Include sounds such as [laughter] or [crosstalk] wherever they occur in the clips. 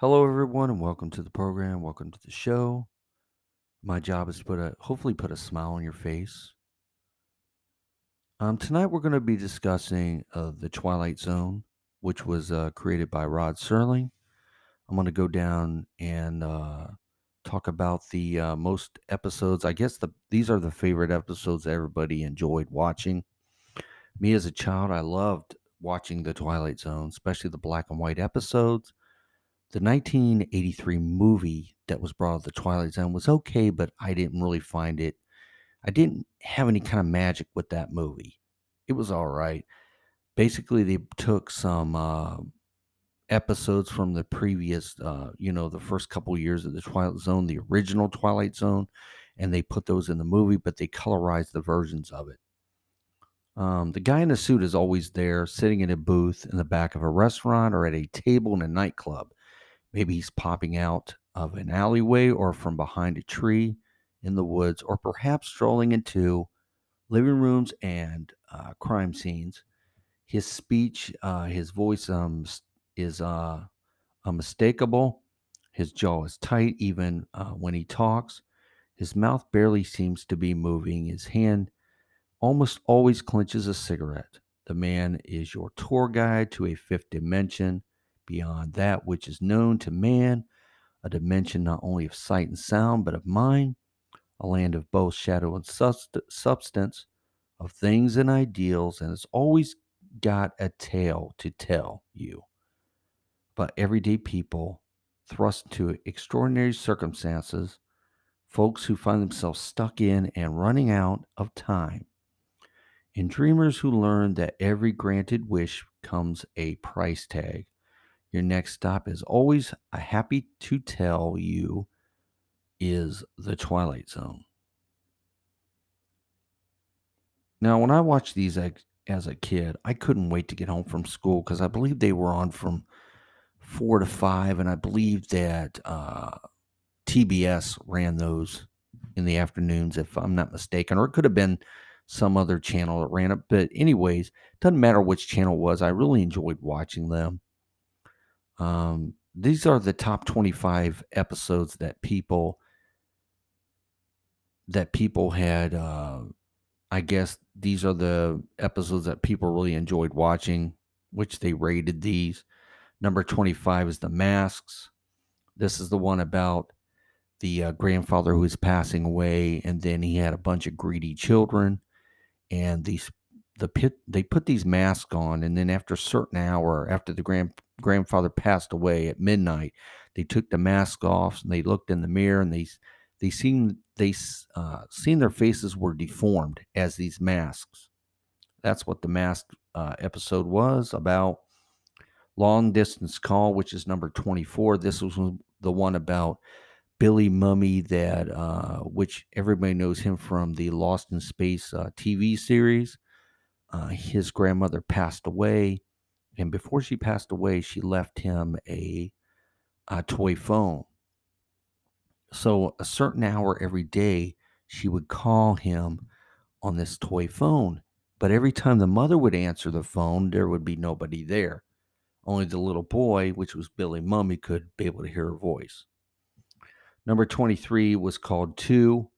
Hello, everyone, and welcome to the program. Welcome to the show. My job is to put a hopefully put a smile on your face. Um, tonight we're going to be discussing uh, the Twilight Zone, which was uh, created by Rod Serling. I'm going to go down and uh, talk about the uh, most episodes. I guess the these are the favorite episodes everybody enjoyed watching. Me as a child, I loved watching the Twilight Zone, especially the black and white episodes the 1983 movie that was brought The Twilight Zone, was okay, but I didn't really find it. I didn't have any kind of magic with that movie. It was all right. Basically, they took some uh, episodes from the previous, uh, you know, the first couple years of The Twilight Zone, the original Twilight Zone, and they put those in the movie, but they colorized the versions of it. Um, the guy in the suit is always there, sitting in a booth in the back of a restaurant or at a table in a nightclub. Maybe he's popping out of an alleyway or from behind a tree in the woods, or perhaps strolling into living rooms and uh, crime scenes. His speech, uh, his voice um, is uh, unmistakable. His jaw is tight even uh, when he talks. His mouth barely seems to be moving. His hand almost always clenches a cigarette. The man is your tour guide to a fifth dimension beyond that which is known to man, a dimension not only of sight and sound, but of mind, a land of both shadow and substance, of things and ideals, and it's always got a tale to tell you. But everyday people thrust into extraordinary circumstances, folks who find themselves stuck in and running out of time, and dreamers who learn that every granted wish comes a price tag your next stop is always a happy to tell you is the Twilight Zone. Now, when I watched these as a kid, I couldn't wait to get home from school because I believe they were on from four to five, and I believe that uh, TBS ran those in the afternoons, if I'm not mistaken, or it could have been some other channel that ran it. But, anyways, doesn't matter which channel was. I really enjoyed watching them. Um, these are the top 25 episodes that people that people had uh, I guess these are the episodes that people really enjoyed watching, which they rated these. Number 25 is The Masks. This is the one about the uh, grandfather who is passing away, and then he had a bunch of greedy children. And these the pit they put these masks on, and then after a certain hour, after the grand grandfather passed away at midnight, they took the mask off and they looked in the mirror and they they seen they uh, seen their faces were deformed as these masks. That's what the mask uh, episode was about. Long distance call, which is number twenty four. This was the one about Billy Mumy that uh, which everybody knows him from the Lost in Space uh, TV series. Uh, his grandmother passed away and before she passed away, she left him a, a toy phone. So, a certain hour every day, she would call him on this toy phone. But every time the mother would answer the phone, there would be nobody there. Only the little boy, which was Billy Mumy, could be able to hear her voice. Number 23 was called Two.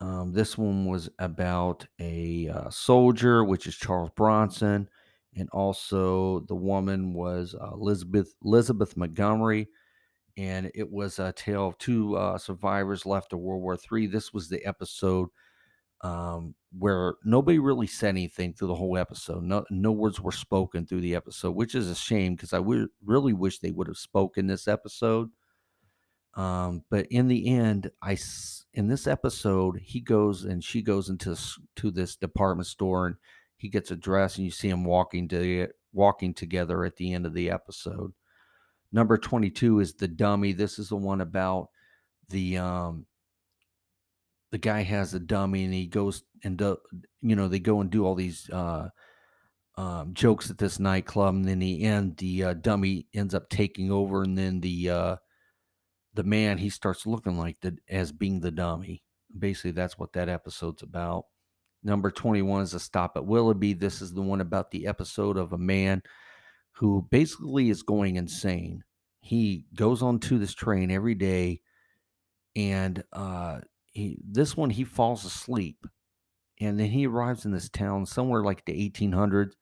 Um, this one was about a uh, soldier, which is Charles Bronson, and also the woman was uh, Elizabeth Elizabeth Montgomery, and it was a tale of two uh, survivors left of World War III. This was the episode um, where nobody really said anything through the whole episode. No, no words were spoken through the episode, which is a shame because I would really wish they would have spoken this episode. Um, but in the end, I in this episode, he goes and she goes into to this department store and he gets a dress and you see him walking to walking together at the end of the episode. Number 22 is the dummy. This is the one about the um the guy has a dummy and he goes and do, you know they go and do all these uh um, jokes at this nightclub and then the end the uh, dummy ends up taking over and then the uh the man he starts looking like the as being the dummy basically that's what that episode's about Number 21 is a stop at Willoughby. This is the one about the episode of a man who basically is going insane. he goes onto this train every day, and uh, he this one he falls asleep, and then he arrives in this town somewhere like the 1800s,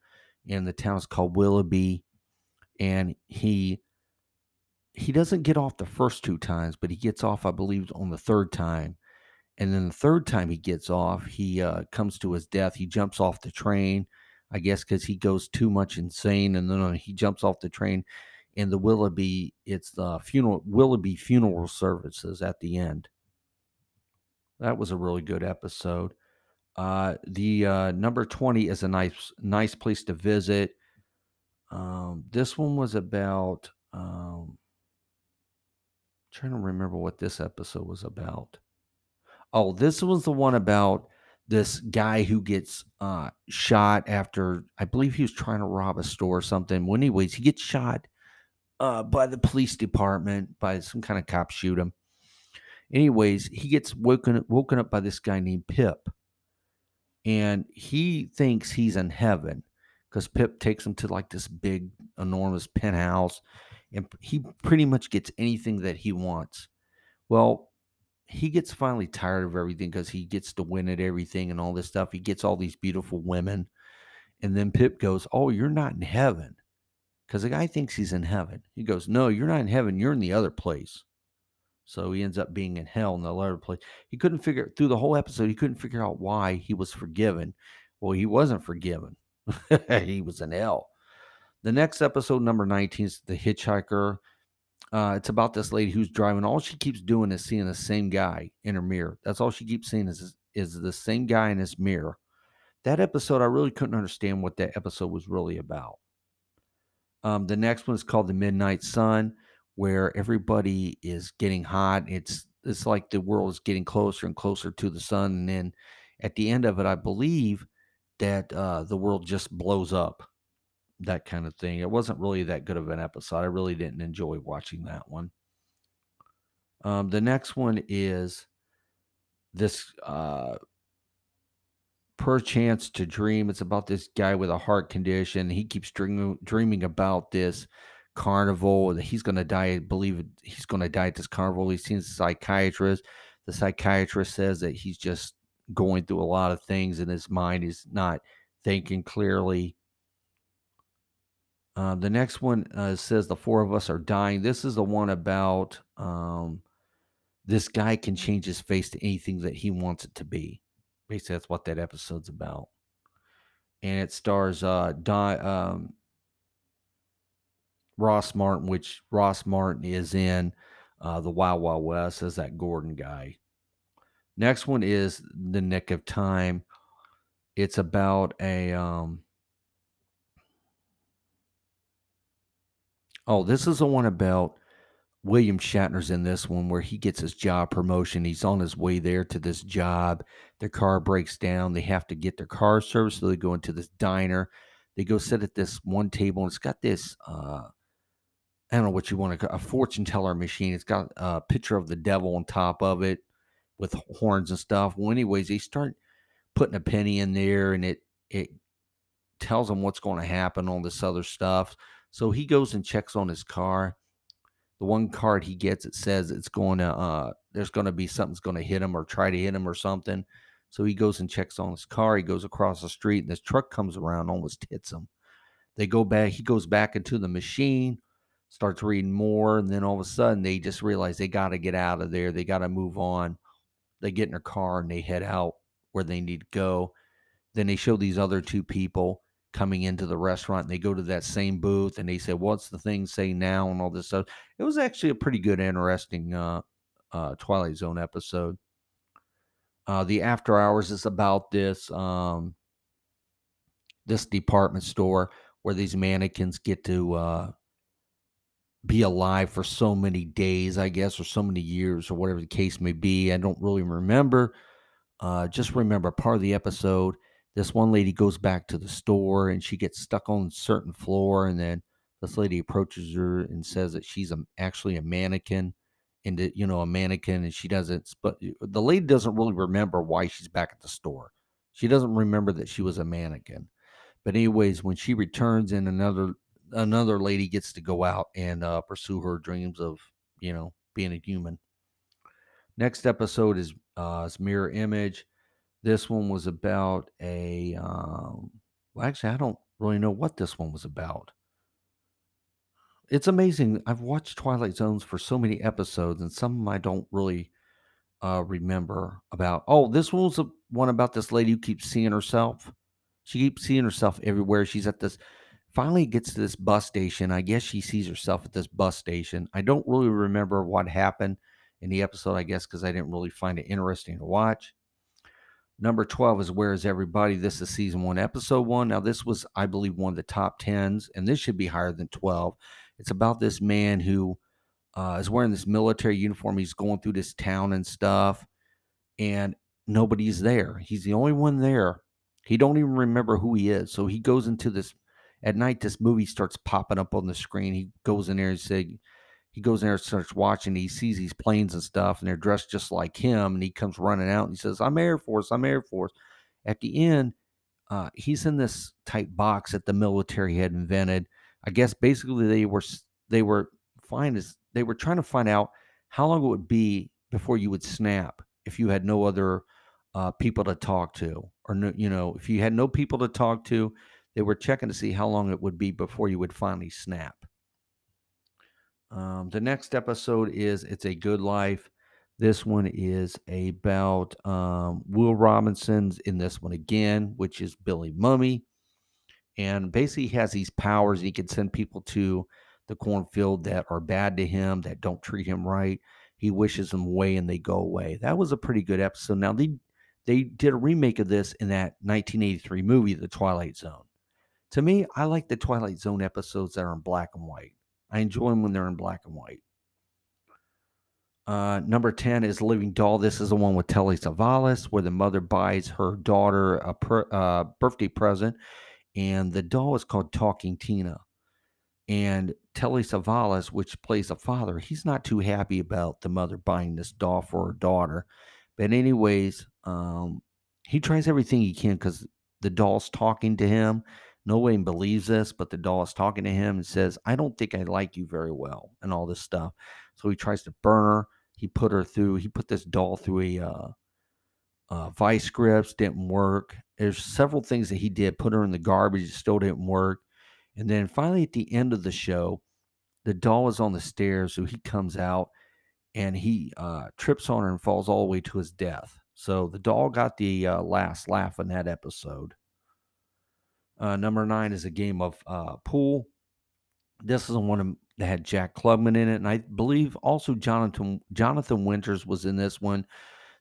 and the town is called Willoughby, and he he doesn't get off the first two times, but he gets off, I believe, on the third time. And then the third time he gets off, he uh, comes to his death. He jumps off the train, I guess, because he goes too much insane. And then uh, he jumps off the train. And the Willoughby, it's the funeral, Willoughby funeral services at the end. That was a really good episode. Uh, the uh, number 20 is a nice, nice place to visit. Um, this one was about. Um, trying to remember what this episode was about. Oh, this was the one about this guy who gets uh, shot after I believe he was trying to rob a store or something. Well, anyways, he gets shot uh, by the police department by some kind of cop shoot him. Anyways, he gets woken woken up by this guy named Pip, and he thinks he's in heaven because Pip takes him to like this big, enormous penthouse, and he pretty much gets anything that he wants. Well, he gets finally tired of everything because he gets to win at everything and all this stuff. He gets all these beautiful women. And then Pip goes, Oh, you're not in heaven. Because the guy thinks he's in heaven. He goes, No, you're not in heaven. You're in the other place. So he ends up being in hell in the other place. He couldn't figure through the whole episode, he couldn't figure out why he was forgiven. Well, he wasn't forgiven. [laughs] he was in hell. The next episode, number 19, is The Hitchhiker. Uh, it's about this lady who's driving. All she keeps doing is seeing the same guy in her mirror. That's all she keeps seeing is is the same guy in his mirror. That episode, I really couldn't understand what that episode was really about. Um, the next one is called The Midnight Sun, where everybody is getting hot. It's it's like the world is getting closer and closer to the sun, and then at the end of it, I believe that uh, the world just blows up that kind of thing. It wasn't really that good of an episode. I really didn't enjoy watching that one. Um, the next one is this uh, perchance to dream. It's about this guy with a heart condition. He keeps dreaming, dreaming about this carnival. He's going to die. I believe he's going to die at this carnival. He sees a psychiatrist. The psychiatrist says that he's just going through a lot of things and his mind is not thinking clearly uh, the next one uh, says the four of us are dying. This is the one about um, this guy can change his face to anything that he wants it to be. Basically, that's what that episode's about. And it stars uh, Di, um, Ross Martin, which Ross Martin is in uh, the Wild Wild West as that Gordon guy. Next one is The Nick of Time. It's about a um, Oh, this is the one about William Shatner's in this one where he gets his job promotion. He's on his way there to this job. Their car breaks down. They have to get their car serviced. So they go into this diner. They go sit at this one table and it's got this, uh, I don't know what you want to call a fortune teller machine. It's got a picture of the devil on top of it with horns and stuff. Well, anyways, they start putting a penny in there and it, it tells them what's going to happen, all this other stuff. So he goes and checks on his car. The one card he gets, it says it's going to, uh, there's going to be something's going to hit him or try to hit him or something. So he goes and checks on his car. He goes across the street and this truck comes around, almost hits him. They go back, he goes back into the machine, starts reading more. And then all of a sudden they just realize they got to get out of there. They got to move on. They get in their car and they head out where they need to go. Then they show these other two people coming into the restaurant and they go to that same booth and they say, What's the thing say now? and all this stuff. It was actually a pretty good, interesting uh, uh, Twilight Zone episode. Uh, the After Hours is about this um, this department store where these mannequins get to uh, be alive for so many days, I guess, or so many years, or whatever the case may be. I don't really remember. Uh, just remember part of the episode this one lady goes back to the store and she gets stuck on a certain floor and then this lady approaches her and says that she's a, actually a mannequin and that, you know a mannequin and she doesn't but the lady doesn't really remember why she's back at the store she doesn't remember that she was a mannequin but anyways when she returns and another another lady gets to go out and uh, pursue her dreams of you know being a human. Next episode is uh, is Mirror Image. This one was about a. Um, well, actually, I don't really know what this one was about. It's amazing. I've watched Twilight Zones for so many episodes, and some of them I don't really uh, remember about. Oh, this one was the one about this lady who keeps seeing herself. She keeps seeing herself everywhere. She's at this. Finally, gets to this bus station. I guess she sees herself at this bus station. I don't really remember what happened in the episode. I guess because I didn't really find it interesting to watch. Number 12 is Where is Everybody? This is season one, episode one. Now, this was, I believe, one of the top 10s, and this should be higher than 12. It's about this man who uh, is wearing this military uniform. He's going through this town and stuff, and nobody's there. He's the only one there. He don't even remember who he is. So he goes into this at night. This movie starts popping up on the screen. He goes in there and say, he goes in there and starts watching. He sees these planes and stuff, and they're dressed just like him. And he comes running out and he says, "I'm Air Force. I'm Air Force." At the end, uh, he's in this tight box that the military had invented. I guess basically they were they were fine as they were trying to find out how long it would be before you would snap if you had no other uh, people to talk to, or no, you know, if you had no people to talk to, they were checking to see how long it would be before you would finally snap. Um, the next episode is "It's a Good Life." This one is about um, Will Robinson's in this one again, which is Billy Mumy. and basically he has these powers. He can send people to the cornfield that are bad to him, that don't treat him right. He wishes them away, and they go away. That was a pretty good episode. Now they they did a remake of this in that 1983 movie, The Twilight Zone. To me, I like the Twilight Zone episodes that are in black and white. I enjoy them when they're in black and white. Uh, number 10 is Living Doll. This is the one with Telly Savalas, where the mother buys her daughter a per, uh, birthday present, and the doll is called Talking Tina. And Telly Savalas, which plays a father, he's not too happy about the mother buying this doll for her daughter. But, anyways, um, he tries everything he can because the doll's talking to him. No one believes this, but the doll is talking to him and says, I don't think I like you very well, and all this stuff. So he tries to burn her. He put her through, he put this doll through a uh, uh, vice grips, didn't work. There's several things that he did, put her in the garbage, still didn't work. And then finally, at the end of the show, the doll is on the stairs, so he comes out and he uh, trips on her and falls all the way to his death. So the doll got the uh, last laugh in that episode. Uh, number nine is a game of uh, pool. This is the one that had Jack Klugman in it, and I believe also Jonathan Jonathan Winters was in this one.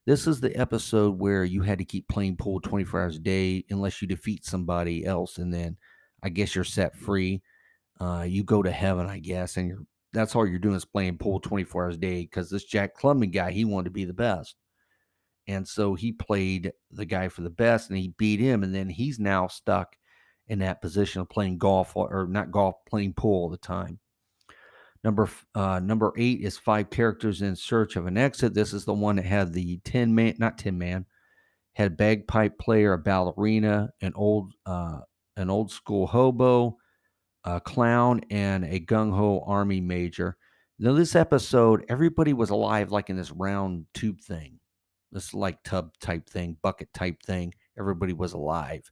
This is the episode where you had to keep playing pool 24 hours a day unless you defeat somebody else, and then I guess you're set free. Uh, you go to heaven, I guess, and you're that's all you're doing is playing pool 24 hours a day because this Jack Klugman guy, he wanted to be the best. And so he played the guy for the best and he beat him. And then he's now stuck in that position of playing golf or not golf, playing pool all the time. Number uh, number eight is five characters in search of an exit. This is the one that had the ten man, not ten man, had bagpipe player, a ballerina, an old uh, an old school hobo, a clown, and a gung ho army major. Now, this episode, everybody was alive, like in this round tube thing, this like tub type thing, bucket type thing. Everybody was alive.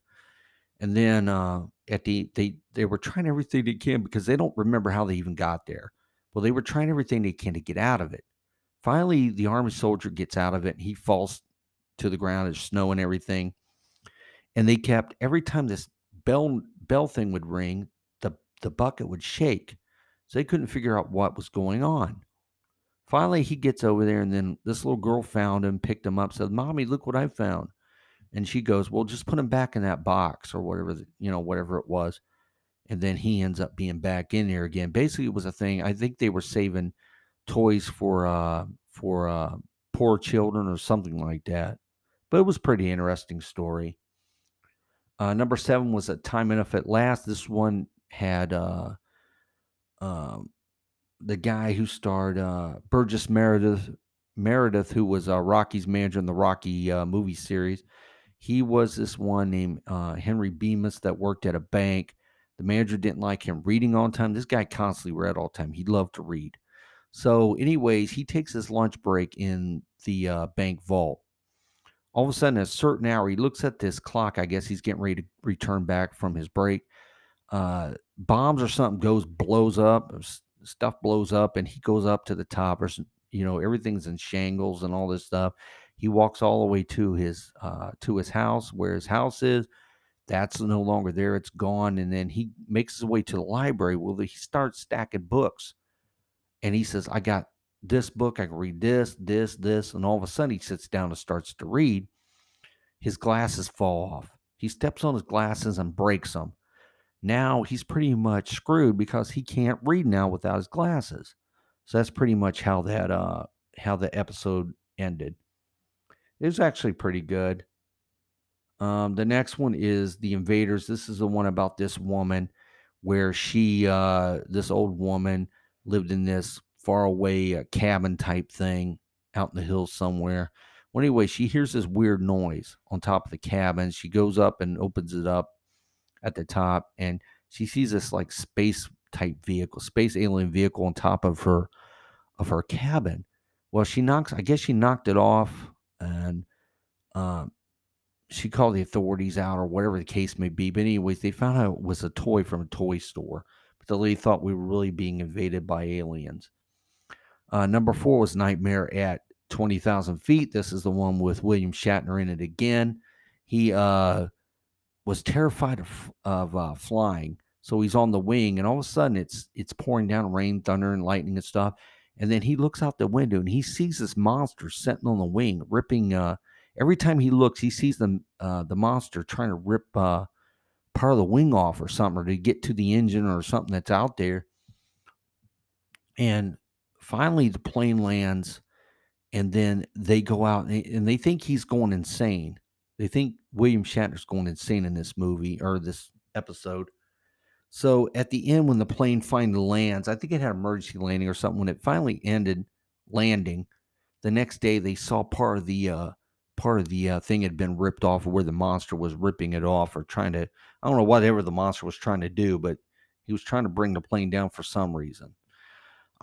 And then uh, at the they they were trying everything they can because they don't remember how they even got there. Well, they were trying everything they can to get out of it. Finally, the army soldier gets out of it and he falls to the ground. There's snow and everything. And they kept every time this bell bell thing would ring, the the bucket would shake. So they couldn't figure out what was going on. Finally, he gets over there, and then this little girl found him, picked him up, said, "Mommy, look what I found." And she goes, "Well, just put him back in that box or whatever, you know, whatever it was." And then he ends up being back in there again. Basically, it was a thing. I think they were saving toys for uh for uh poor children or something like that. But it was pretty interesting story. Uh, number seven was a time enough at last. This one had uh, uh, the guy who starred uh, Burgess Meredith, Meredith, who was uh, Rocky's manager in the Rocky uh, movie series. He was this one named uh, Henry Bemis that worked at a bank. The manager didn't like him reading all the time. This guy constantly read all the time. He loved to read. So, anyways, he takes his lunch break in the uh, bank vault. All of a sudden, at a certain hour, he looks at this clock. I guess he's getting ready to return back from his break. Uh, bombs or something goes, blows up, stuff blows up, and he goes up to the top. Or you know, everything's in shingles and all this stuff. He walks all the way to his uh, to his house, where his house is. That's no longer there; it's gone. And then he makes his way to the library. Well, he starts stacking books, and he says, "I got this book. I can read this, this, this." And all of a sudden, he sits down and starts to read. His glasses fall off. He steps on his glasses and breaks them. Now he's pretty much screwed because he can't read now without his glasses. So that's pretty much how that uh how the episode ended. It was actually pretty good. Um, the next one is the invaders. This is the one about this woman where she, uh, this old woman, lived in this faraway uh, cabin type thing out in the hills somewhere. Well, anyway, she hears this weird noise on top of the cabin. She goes up and opens it up at the top, and she sees this like space type vehicle, space alien vehicle on top of her of her cabin. Well, she knocks. I guess she knocked it off, and um, she called the authorities out or whatever the case may be. But anyways, they found out it was a toy from a toy store. But the lady thought we were really being invaded by aliens. Uh, number four was Nightmare at 20,000 feet. This is the one with William Shatner in it again. He uh, was terrified of, of uh, flying. So he's on the wing, and all of a sudden it's it's pouring down rain, thunder, and lightning and stuff. And then he looks out the window and he sees this monster sitting on the wing, ripping uh, every time he looks, he sees the uh, the monster trying to rip uh, part of the wing off or something, or to get to the engine or something that's out there. And finally, the plane lands, and then they go out and they, and they think he's going insane. They think William Shatner's going insane in this movie or this episode. So at the end, when the plane finally lands, I think it had emergency landing or something. When it finally ended landing, the next day they saw part of the uh, part of the uh, thing had been ripped off where the monster was ripping it off or trying to i don't know whatever the monster was trying to do but he was trying to bring the plane down for some reason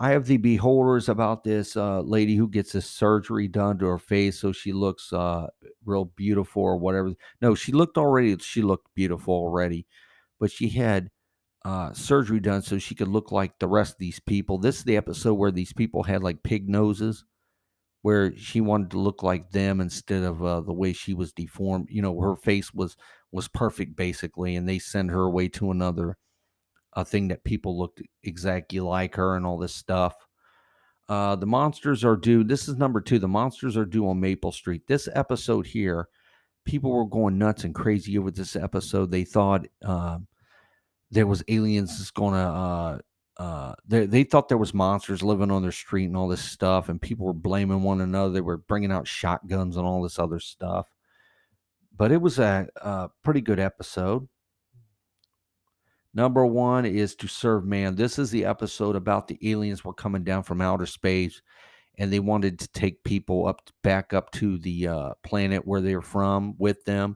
Eye of the Beholder's about this uh, lady who gets this surgery done to her face so she looks uh, real beautiful or whatever no she looked already she looked beautiful already but she had uh, surgery done so she could look like the rest of these people this is the episode where these people had like pig noses where she wanted to look like them instead of uh, the way she was deformed. You know, her face was was perfect basically, and they send her away to another a thing that people looked exactly like her and all this stuff. Uh, the monsters are due. This is number two. The monsters are due on Maple Street. This episode here, people were going nuts and crazy over this episode. They thought uh, there was aliens that's going to uh, uh, they, they thought there was monsters living on their street and all this stuff, and people were blaming one another. They were bringing out shotguns and all this other stuff. But it was a, a pretty good episode. Number one is to serve man. This is the episode about the aliens were coming down from outer space, and they wanted to take people up back up to the uh, planet where they're from with them.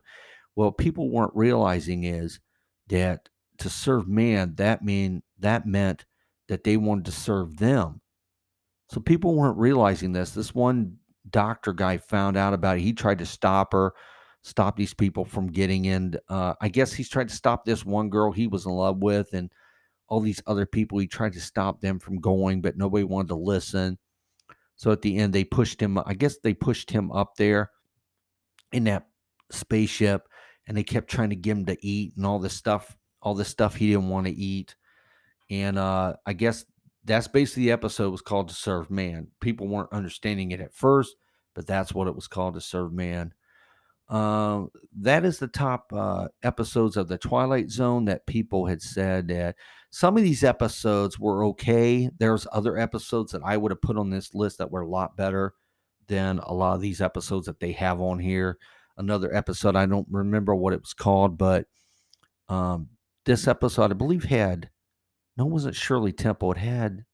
Well, people weren't realizing is that to serve man that mean that meant that they wanted to serve them. So people weren't realizing this. This one doctor guy found out about it. He tried to stop her, stop these people from getting in. Uh, I guess he's tried to stop this one girl he was in love with and all these other people. He tried to stop them from going, but nobody wanted to listen. So at the end, they pushed him. I guess they pushed him up there in that spaceship and they kept trying to get him to eat and all this stuff, all this stuff he didn't want to eat. And uh, I guess that's basically the episode was called to serve man. People weren't understanding it at first, but that's what it was called to serve man. Uh, that is the top uh, episodes of the Twilight Zone that people had said that some of these episodes were okay. There's other episodes that I would have put on this list that were a lot better than a lot of these episodes that they have on here. Another episode, I don't remember what it was called, but um, this episode, I believe, had no, it wasn't Shirley Temple. It had,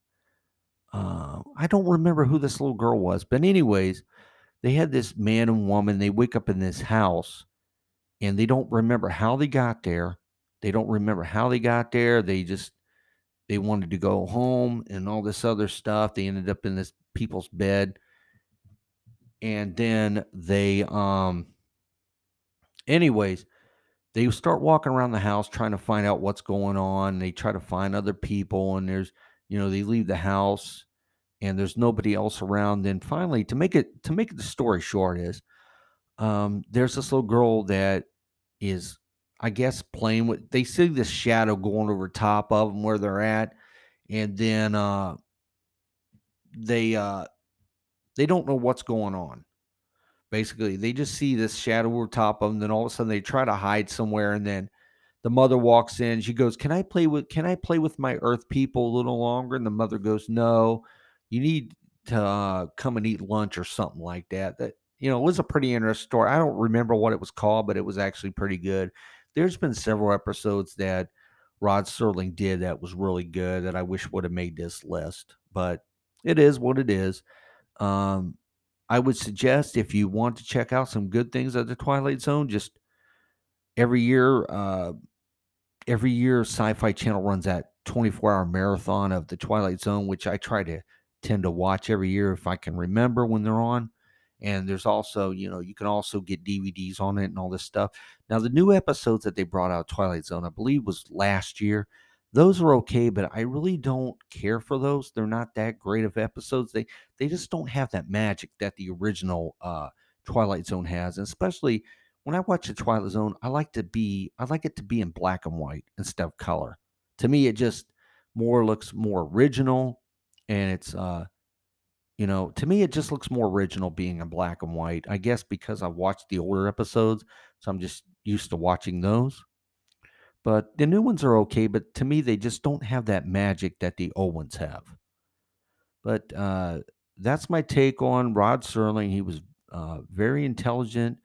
uh, I don't remember who this little girl was, but anyways, they had this man and woman. They wake up in this house, and they don't remember how they got there. they don't remember how they got there. They just they wanted to go home and all this other stuff. They ended up in this people's bed. And then they um anyways, they start walking around the house trying to find out what's going on. They try to find other people and there's you know, they leave the house and there's nobody else around. Then finally, to make it to make the story short, is um, there's this little girl that is, I guess, playing with. They see this shadow going over top of them where they're at, and then uh, they uh, they don't know what's going on. Basically, they just see this shadow over top of them. Then all of a sudden, they try to hide somewhere, and then the mother walks in. She goes, "Can I play with Can I play with my Earth people a little longer?" And the mother goes, "No, you need to uh, come and eat lunch or something like that." That you know, it was a pretty interesting story. I don't remember what it was called, but it was actually pretty good. There's been several episodes that Rod Serling did that was really good that I wish would have made this list, but it is what it is. Um, I would suggest if you want to check out some good things at the Twilight Zone, just every year, uh, every year, Sci-Fi Channel runs that 24-hour marathon of the Twilight Zone, which I try to tend to watch every year if I can remember when they're on. And there's also you know you can also get dvds on it and all this stuff. Now the new episodes that they brought out twilight zone i believe was last year those are okay but i really don't care for those they're not that great of episodes they they just don't have that magic that the original uh twilight zone has and especially when i watch the twilight zone i like to be i like it to be in black and white instead of color to me it just more looks more original and it's uh you know, to me, it just looks more original being in black and white. I guess because I've watched the older episodes, so I'm just used to watching those. But the new ones are okay, but to me, they just don't have that magic that the old ones have. But uh, that's my take on Rod Serling. He was uh, very intelligent,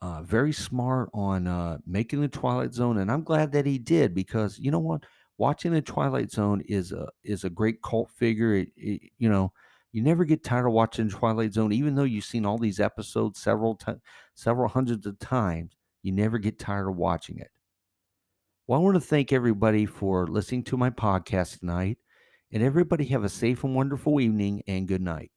uh, very smart on uh, making the Twilight Zone, and I'm glad that he did because you know what, watching the Twilight Zone is a is a great cult figure. It, it, you know, you never get tired of watching Twilight Zone, even though you've seen all these episodes several times, several hundreds of times. You never get tired of watching it. Well, I want to thank everybody for listening to my podcast tonight, and everybody have a safe and wonderful evening and good night.